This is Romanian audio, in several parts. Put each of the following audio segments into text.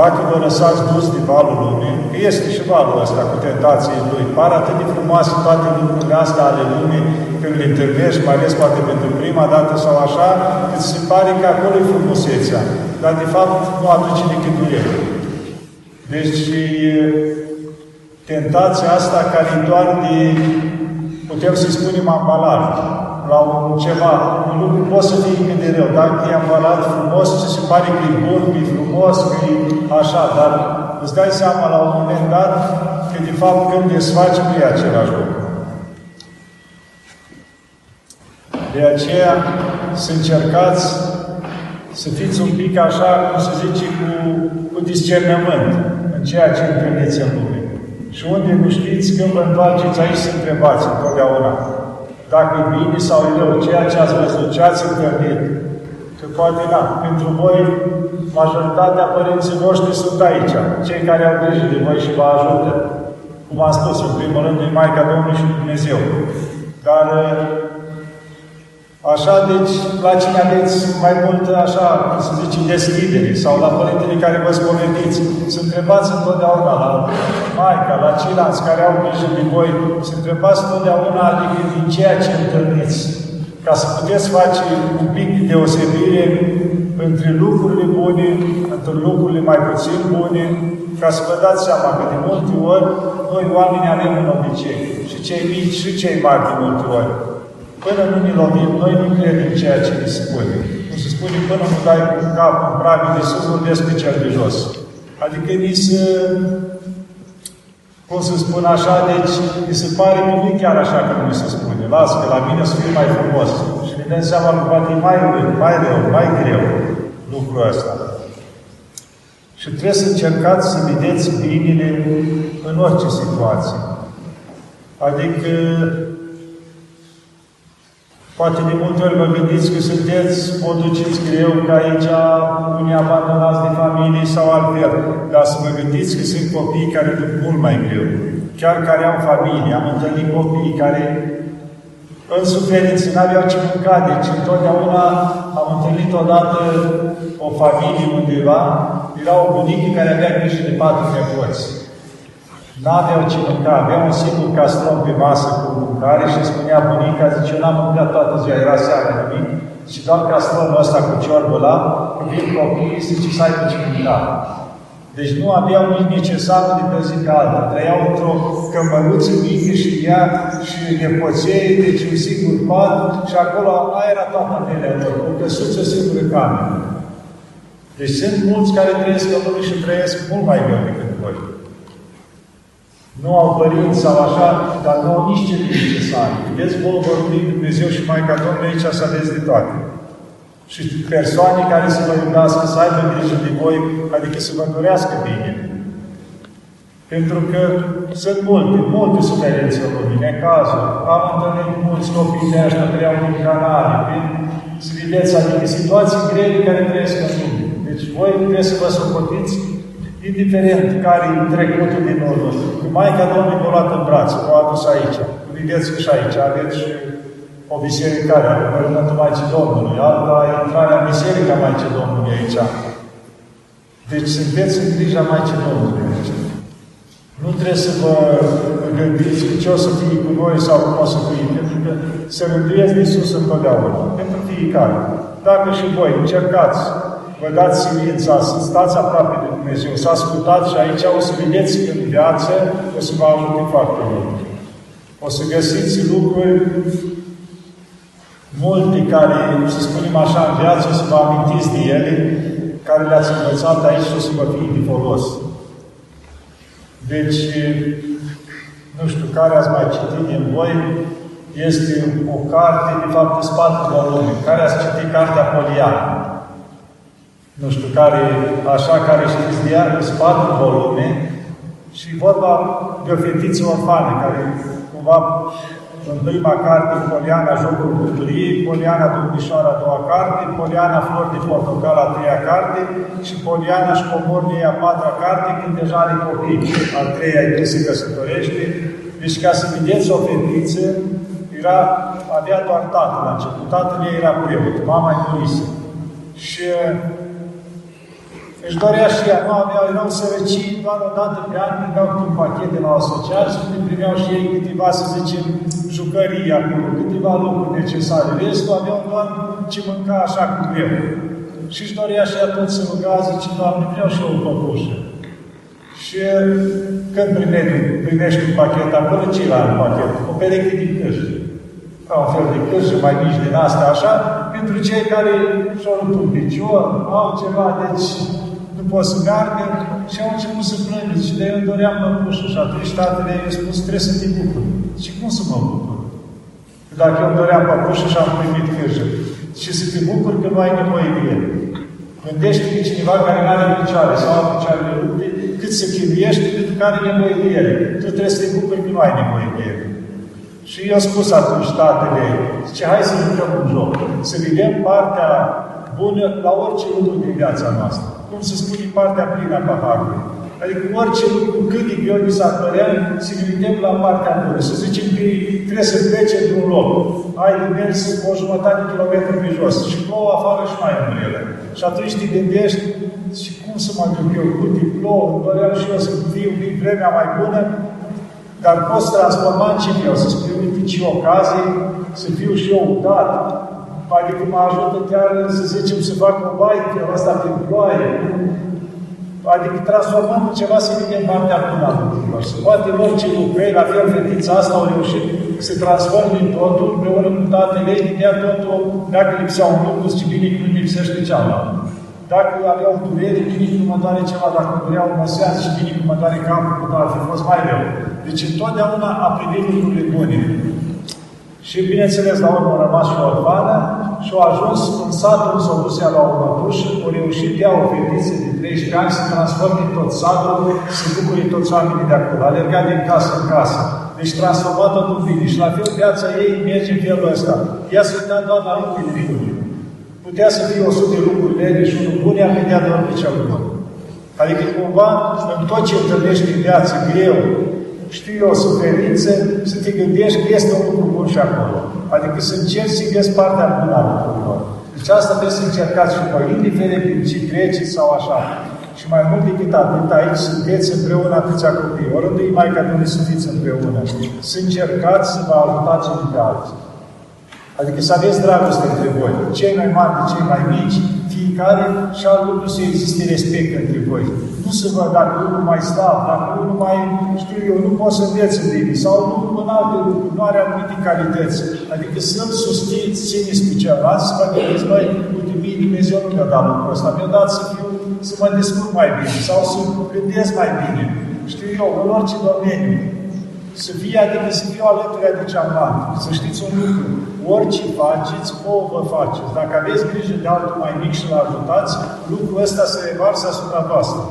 dacă vă lăsați dus de valul lumii, că este și valul ăsta cu tentații lui, par atât de frumoase toate lucrurile astea ale lumii, când le întâlnești, mai ales poate pentru prima dată sau așa, îți se pare că acolo e frumusețea. Dar de fapt nu aduce decât durere. Deci tentația asta care e doar de, putem să spunem, ambalat la un ceva, un lucru poate să fie cât de rău, dacă e ambalat frumos, ți se pare că e bun, că e frumos, că e așa, dar îți dai seama la un moment dat că de fapt când desfaci nu e același lucru. De aceea să încercați să fiți un pic așa, cum se zice, cu, cu discernământ în ceea ce întâlniți în lume. Și unde nu știți, când vă întoarceți aici să întrebați întotdeauna dacă e bine sau e rău, ceea ce ați văzut, ce ați întâlnit. Că poate da, pentru voi, majoritatea părinții voștri sunt aici, cei care au grijă de voi și vă ajută. Cum am spus, în primul rând, e Maica Domnului și Dumnezeu. Dar Așa, deci, la cine aveți mai mult, așa, cum să zice, deschidere, sau la părintele care vă spovediți, să întrebați întotdeauna la Maica, la ceilalți care au grijă de voi, să întrebați întotdeauna, adică din ceea ce întâlniți, ca să puteți face un pic de deosebire între lucrurile bune, între lucrurile mai puțin bune, ca să vă dați seama că de multe ori noi oamenii avem un obicei, și cei mici și cei mari de multe ori Până nu ne lovim, noi nu credem ceea ce ne spune. Cum se spune, până nu dai cu capul în pragul de sus, nu pe cel de jos. Adică ni se, cum să spun așa, deci mi se pare că nu chiar așa cum mi se spune. Lasă că la mine să fie mai frumos. Și ne dăm seama că poate e mai rău, mai rău, mai greu lucrul ăsta. Și trebuie să încercați să vedeți binele în orice situație. Adică Poate de multe ori vă gândiți că sunteți, o duceți greu, că aici unii abandonați de familie sau altfel. Dar să vă gândiți că sunt copii care duc mult mai greu. Chiar care au familie. Am întâlnit copii care în suferință n-aveau ce mânca. Deci întotdeauna am întâlnit odată o familie undeva, era o bunică care avea grijă de patru nepoți. N-aveau ce mânca, avea un singur castron pe masă cu mâncare și spunea bunica, zice, eu n-am mâncat toată ziua, era seara nimic, și doar castronul ăsta cu ciorbul ăla, vin copiii, zice, să aibă ce mânca. Deci nu aveau nici necesarul de pe zi ca alta. Trăiau într-o cămăruță mică și ea și nepoței, deci un singur pat și acolo aia era toată averea lor, o căsuță singură cameră. Deci sunt mulți care trăiesc în lume și trăiesc mult mai greu decât voi. Nu au părinți sau așa, dar nu au nici ce necesare. Vedeți, vouă vorbim Dumnezeu și Maica Domnului aici să aveți de toate. Și persoane care să vă iubească, să aibă grijă de voi, adică să vă dorească bine. Pentru că sunt multe, multe suferințe în lume, cazuri. Am întâlnit mulți copii de ăștia care au din canale, prin, să vedeți, adică situații grele care trăiesc în lume. Deci voi trebuie să vă socotiți indiferent care e trecutul din urmă. Că Maica Domnului m-a luat în brațe, m-a adus aici. Vedeți că și aici aveți și o bisericare, Părântul Maicii Domnului, alta intrarea în Biserica Maicii Domnului aici. Deci sunteți în grija Maicii Domnului aici. Nu trebuie să vă gândiți ce o să fie cu noi sau cum o să fie, pentru că se rânduiesc de sus întotdeauna, pentru fiecare. Dacă și voi încercați vă dați silința, să stați aproape de Dumnezeu, să ascultați și aici o să vedeți că în viață o să vă ajute foarte mult. O să găsiți lucruri multe care, să spunem așa, în viață o să vă amintiți de ele, care le-ați învățat aici și o să vă fie de folos. Deci, nu știu care ați mai citit din voi, este o carte, de fapt, spate volume. Care ați citit cartea Poliana? Nu știu care, așa, care știți de ea, sunt patru volume și vorba de o fetiță orfană, care cumva în prima carte, Poliana, Jocul Bucuriei, Poliana Domnișoara, a doua carte, Poliana Flor de Portocal, a treia carte și Poliana și Pomornie, a patra carte, când deja are copii. A treia e se căsătorește. Deci ca să vedeți o fetiță, era, avea doar tatăl la început. Tatăl ei era preot, mama e murise. Și Își dorea și ea, nu aveau, erau sărăcii, doar o dată pe an primeau un pachet de la asociație și primeau și ei câteva, să zicem, jucării acolo, câteva lucruri necesare. Restul aveau doar ce mânca așa cu greu. Și își dorea și ea tot să ruga, zice, Doamne, vreau și eu o păpușă. Și când primești, primești un pachet acolo, ce era în pachet? O pereche de cârși. Ca un fel de cârși mai mici din asta, așa, pentru cei care și-au rupt un picior, au ceva, deci nu pot să meargă și au început să plângă. Și de eu îmi doream păpușă. Și atunci tatăle i-a spus, trebuie să te bucuri. Și cum să mă bucur? Dacă eu îmi doream păpușă și am primit cârșă. Și să te bucuri că nu ai nevoie de el. Gândește-te cineva care nu are picioare sau are picioarele rupte, cât să chinuiești pentru că are nevoie de ele. Tu trebuie să te bucuri că nu ai nevoie de ele. Și i-a spus atunci tatăle, zice, hai să jucăm un joc, să vedem partea bună la orice lucru din viața noastră. Cum să spune partea plină a paharului. Adică orice lucru, cât de greu mi s-ar părea, să ne uităm la partea bună. Să zicem că trebuie să plece într-un loc. Ai de mers o jumătate de kilometru pe jos și plouă afară și mai umbrele. Și atunci te gândești și cum să mă duc eu, cu plouă, doream și eu să fiu din vremea mai bună, dar poți transforma în ce vreau, să spui, uite ce ocazie, să fiu și eu dat, adică mă ajută chiar, să zicem, să fac o baică, asta pe ploaie, adică transformăm în ceva să vedem partea bună a lucrurilor. Să poate orice lucru, ei, la fel, fetița asta au reușit să transforme în totul, împreună cu tatăl ei, din ea totul, dacă lipsea un lucru, zice, bine că nu lipsește cealaltă. Dacă aveau durere, bine că nu mă doare ceva, dacă dureau măsează și bine că mă doare capul, că ar fi fost mai rău. Deci întotdeauna a privit lucrurile bune. Și bineînțeles, la urmă a rămas și orfană și a ajuns în satul, s-a dus la o mătușă, a reușit ea o fetiță de 13 ani să transforme tot satul, să bucure toți oamenii de acolo. Alerga din casă în casă. Deci transformat totul bine. Și la fel viața ei merge în felul ăsta. Ea se uitea doar la lucrurile bune. Putea să fie o sută de lucruri rele și unul bun, ea vedea doar pe cea bună. Adică cumva, în tot ce întâlnești în viață greu, știu eu, suferință, să te gândești că este un lucru bun și acolo. Adică să încerci să vezi partea bună a lucrurilor. Deci asta trebuie să încercați și voi, indiferent din ce treceți sau așa. Și mai mult decât atât, aici sunteți împreună atâția copii. Oriunde mai ca nu să fiți împreună. Să încercați să vă ajutați unii pe alții. Adică să aveți dragoste între voi. Cei mai mari, cei mai mici, fiecare și al lucru să existe respect între voi. Nu să vă, dacă unul mai slab, dacă unul mai, știu eu, nu pot să învețe bine, sau nu în alte lucruri, nu are anumite calități. Adică să-l susțineți, țineți pe celălalt, să vă gândiți, băi, uite, mie Dumnezeu nu mi-a dat lucrul ăsta, mi-a dat să fiu, să mă descurc mai bine, sau să gândesc mai bine. Știu eu, în orice domeniu. Să fie, adică să fiu alături de cealaltă. Să știți un lucru. Orice faceți, o vă faceți. Dacă aveți grijă de altul mai mic și l ajutați, lucrul ăsta se revarsă asupra voastră.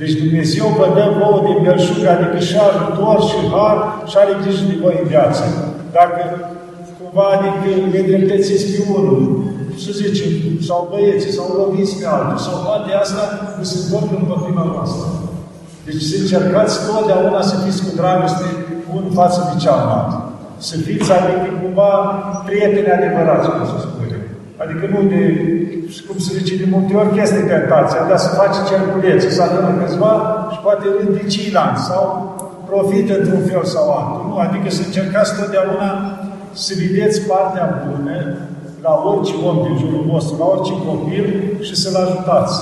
Deci Dumnezeu vă dă vouă de belșug, adică și ajutor și har și are grijă de voi în viață. Dacă cumva, adică nedreptățiți pe unul, să zicem, sau băieții, sau loviți pe altul, sau poate asta, nu se întorc împotriva voastră. Deci să încercați totdeauna să fiți cu dragoste unul față de cealaltă. Să fiți, adică, cumva, prieteni adevărați, cum să spune. Adică nu de, cum se zice, de multe ori este tentația, dar să face cerculețe, să adună câțiva și poate rând de ceilalți sau profită într-un fel sau altul. Nu, adică să încercați totdeauna să vedeți partea bună la orice om din jurul vostru, la orice copil și să-l ajutați.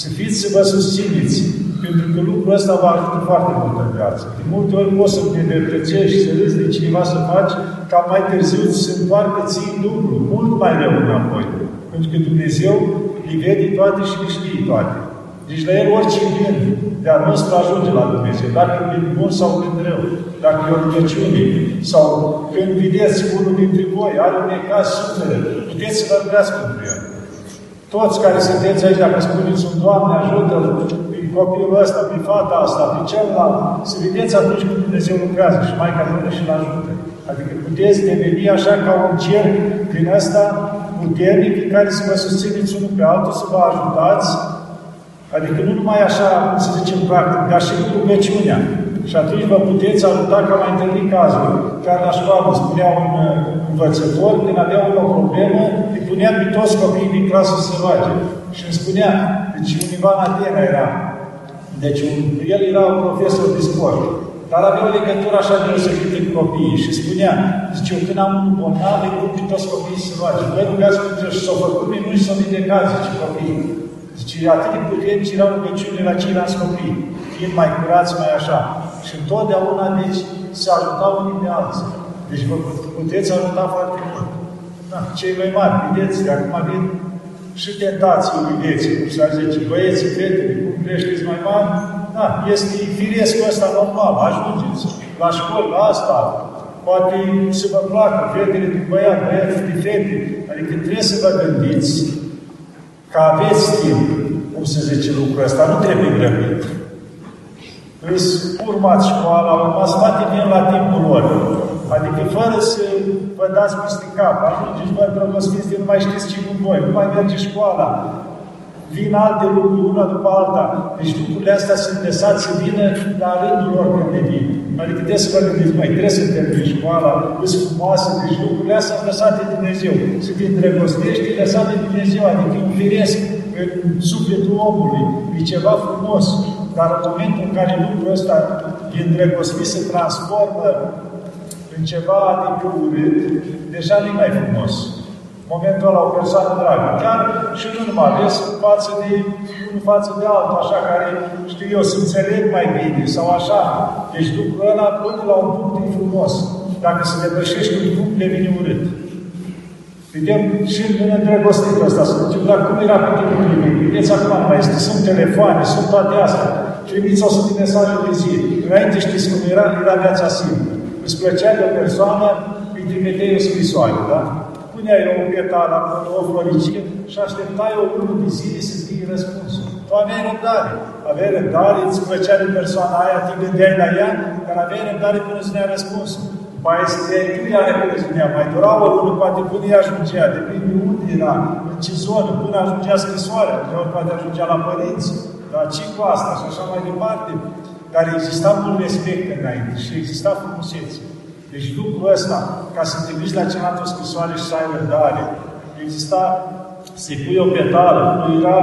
Să fiți, să vă susțineți. Pentru că lucrul ăsta vă ajută foarte mult în viață. De multe ori poți să te nedreptățești și să râzi de cineva să faci ca mai târziu să se întoarcă ții dublu, mult mai rău înapoi. Pentru că Dumnezeu îi vede toate și le știe toate. Deci la El orice gând de-a nostru ajunge la Dumnezeu. Dacă e gând bun sau gând rău. Dacă e o rugăciune sau când vedeți unul dintre voi are un necaz suferă, puteți să vă rugați pentru el. Toți care sunteți aici, dacă spuneți un Doamne, ajută copilul ăsta, pe fata asta, pe celălalt, să vedeți atunci când Dumnezeu lucrează și Maica Domnului și-l ajută. Adică puteți deveni așa ca un cerc din ăsta puternic în care să vă susțineți unul pe altul, să vă ajutați, adică nu numai așa, cum să zicem practic, dar și cu rugăciunea. Și atunci vă puteți ajuta ca mai întâlnit cazul. Chiar la școală spunea un învățător, când avea o problemă, îi punea pe toți copiii din clasă să roage. Și îmi spunea, deci un Ivan Atena era, deci un, el era un profesor de sport, dar avea o legătură așa deosebită cu copiii și spunea, zice, eu când am un bolnav, îi rog toți copiii să roage. Vă rugați cu și s-au făcut minuni și s-au vindecat, zice copiii. Zice, atât de puternici erau rugăciunile la ceilalți copii, fiind mai curați, mai așa. Și întotdeauna, deci, se ajutau unii de alții. Deci vă puteți ajuta foarte mult. Da, cei mai mari, vedeți, de acum vin și tentații vieții, cum s-ar zice, băieții, fetele, cum creșteți mai mari, da, este firesc ăsta normal, ajungeți la școală, la asta, poate să vă placă fetele de băiat, băiatul de fete, adică trebuie să vă gândiți că aveți timp, cum se zice lucrul ăsta, nu trebuie grăbit. Îți urmați școala, urmați toate vin la timpul lor. Adică fără să vă dați peste cap, ajungeți, vă drăgostiți de nu mai știți ce cu voi, nu mai merge școala, vin alte lucruri una după alta. Deci lucrurile astea sunt lăsați să vină la rândul lor când ne vin. Adică trebuie să vă gândiți, mai trebuie să termini școala, îți frumoasă, deci lucrurile astea sunt lăsate de Dumnezeu. Să te îndrăgostești, e lăsat de Dumnezeu, adică e un firesc în sufletul omului, e ceva frumos. Dar în momentul în care lucrul ăsta e îndrăgostit, se transformă în ceva adică urât, deja nu mai frumos. Momentul ăla o persoană dragă. Chiar și nu numai ales față de unul față de altul, așa, care, știu eu, să înțeleg mai bine sau așa. Deci lucrul ăla până la un punct e frumos. Dacă se depășește un punct, devine urât. Vedem și în îndrăgostitul ăsta, să zicem, dar cum era pe timpul primit? Vedeți acum, nu mai este, sunt telefoane, sunt toate astea. Trimiți 100 de mesaje de zi. Înainte știți cum era, era viața simplă. Îți plăcea de o persoană, îi trimiteai o scrisoare, da? Puneai o petală, o floricie și așteptai o lună de zile să fie răspunsul. Tu aveai răbdare. Aveai răbdare, îți plăcea de persoana aia, te gândeai la ea, dar aveai răbdare până îți venea răspunsul. Mai este tu ea repede spunea, mai dura o lună, poate până ea ajungea, depinde unde era, în ce zonă, până ajungea scrisoarea, uneori poate ajungea la părinți, dar ce cu asta și așa mai departe. Dar exista mult respect înainte și exista frumusețe. Deci lucrul ăsta, ca să te duci la celălalt o scrisoare și să ai răbdare, exista să-i pui o petală, nu era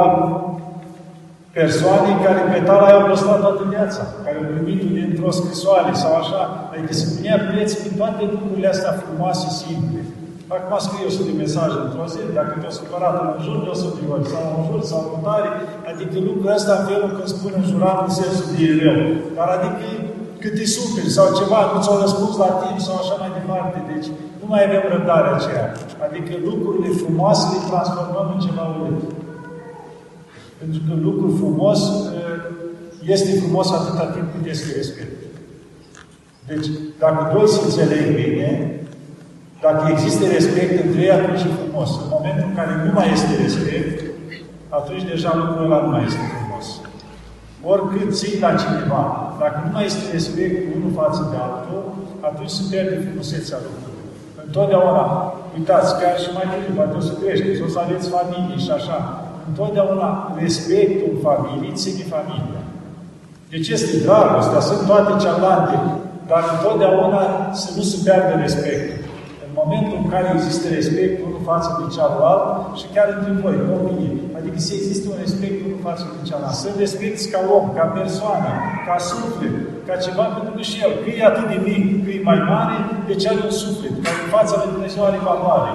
persoane care petala aia au păstrat toată viața, care au primit dintr-o scrisoare sau așa, adică se punea preț prin toate lucrurile astea frumoase, simple. Acum scriu eu de mesaje într-o zi, dacă te-o supărat în jur de 100 de ori, sau în jur, sau în tare, adică lucrul ăsta în felul când spune jurat în sensul de rău. Dar adică cât îi suferi sau ceva, nu ți-au răspuns la timp sau așa mai departe. Deci nu mai avem răbdarea aceea. Adică lucrurile frumoase le transformăm în ceva urât. Pentru că lucru frumos este frumos atâta timp cât este respect. Deci, dacă doi se înțeleg bine, dacă există respect între ei, atunci e frumos. În momentul în care nu mai este respect, atunci deja lucrul ăla nu mai este frumos. Oricât ții la cineva, dacă nu mai este respect unul față de altul, atunci se pierde frumusețea lucrului. Întotdeauna, uitați, chiar și mai târziu, poate o să creșteți, o să aveți familie și așa. Întotdeauna respectul în familie ține familia. Deci este dragostea, sunt toate cealante, dar întotdeauna să nu se pierde respectul. În momentul în care există respect unul față de cealaltă și chiar între voi, copii, adică să existe un respect unul față de cealaltă. Să respecti ca om, ca persoană, ca suflet, ca ceva, pentru că și el, că e atât de mic, că e mai mare, deci are un suflet, care în fața lui Dumnezeu are valoare.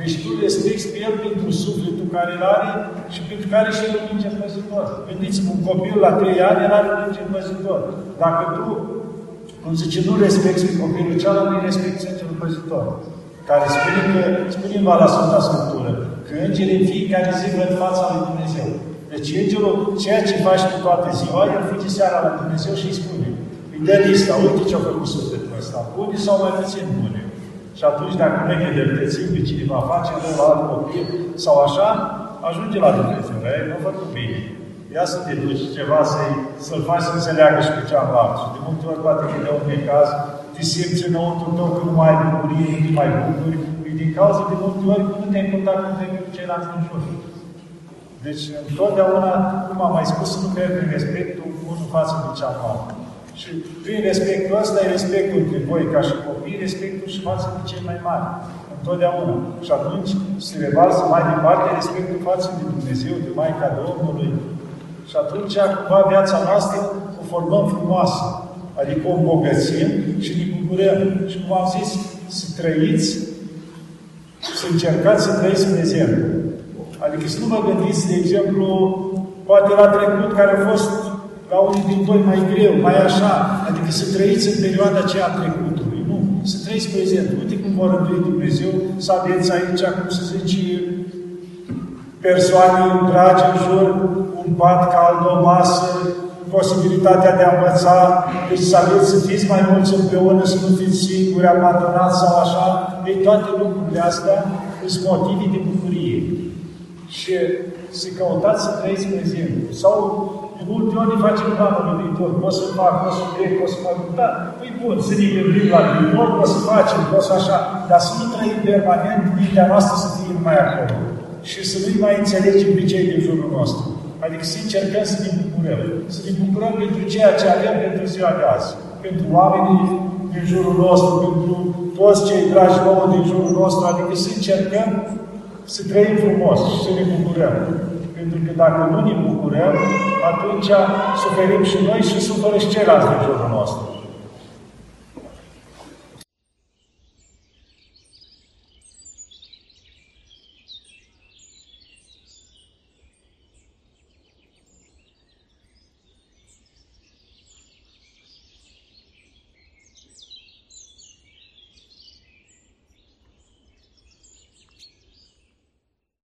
Deci tu respecti pe el pentru sufletul care îl are și pentru care și el un înger păzitor. Gândiți-vă, un copil la trei ani era un înger păzitor. Dacă tu, cum zice, nu respecti pe copilul cealaltă, nu respecti îngerul păzitor. Care spune că, spune în la Sfânta Scriptură, că îngerii în fiecare zi văd fața lui Dumnezeu. Deci îngerul, ceea ce faci tu toată ziua, el fuge seara la Dumnezeu și îi spune. Îi dă lista, uite ce a făcut sufletul ăsta, bune sau mai puțin bune. Și atunci, dacă noi nedreptățim pe cineva, face rău la alt copil sau așa, ajunge la Dumnezeu. Ei, nu făcut bine. Ia să te duci ceva să-i, să-l faci să înțeleagă și pe cealaltă. Și de multe ori, poate că de un caz, te simți înăuntru tău că nu mai ai bucurie, nu te mai bucuri, e din cauza de multe ori că nu te-ai contact cu ceilalți în jur. Deci, întotdeauna, cum am mai spus, să nu pierdem respectul unul față de cealaltă. Și prin respectul ăsta e respectul între voi ca și copii, respectul și față de cei mai mari. În Întotdeauna. Și atunci se revarsă mai departe respectul față de Dumnezeu, de Maica Domnului. Și atunci, cumva, viața noastră o formăm frumoasă. Adică o îmbogățim și ne bucurăm. Și cum am zis, să trăiți, să încercați să trăiți în exemplu. Adică să nu vă gândiți, de exemplu, poate la trecut care a fost la unii din voi mai greu, mai așa, adică să trăiți în perioada aceea trecutului, nu, să trăiți prezent. Uite cum vor rândui Dumnezeu, să aveți aici, cum să zice, persoane dragi în jur, un pat cald, o masă, posibilitatea de a învăța, deci să aveți să fiți mai mulți împreună, să nu fiți singuri, abandonați sau așa, ei toate lucrurile astea sunt motive de bucurie. Și să căutați să trăiți prezentul. Sau de multe ori facem planul de viitor. Pot să fac, pot să plec, pot să fac. Da, păi bun, să ne gândim la viitor, pot să facem, pot să așa. Dar să nu trăim permanent, mintea noastră să fie numai acolo. Și să nu-i mai înțelegem pe cei din jurul nostru. Adică să încercăm să ne bucurăm. Să ne bucurăm pentru ceea ce avem pentru ziua de azi. Pentru oamenii din jurul nostru, pentru toți cei dragi nouă din jurul nostru. Adică să încercăm să trăim frumos și să ne bucurăm. Pentru că dacă nu ne bucurăm, atunci suferim și noi și suferă și ceilalți din jurul nostru.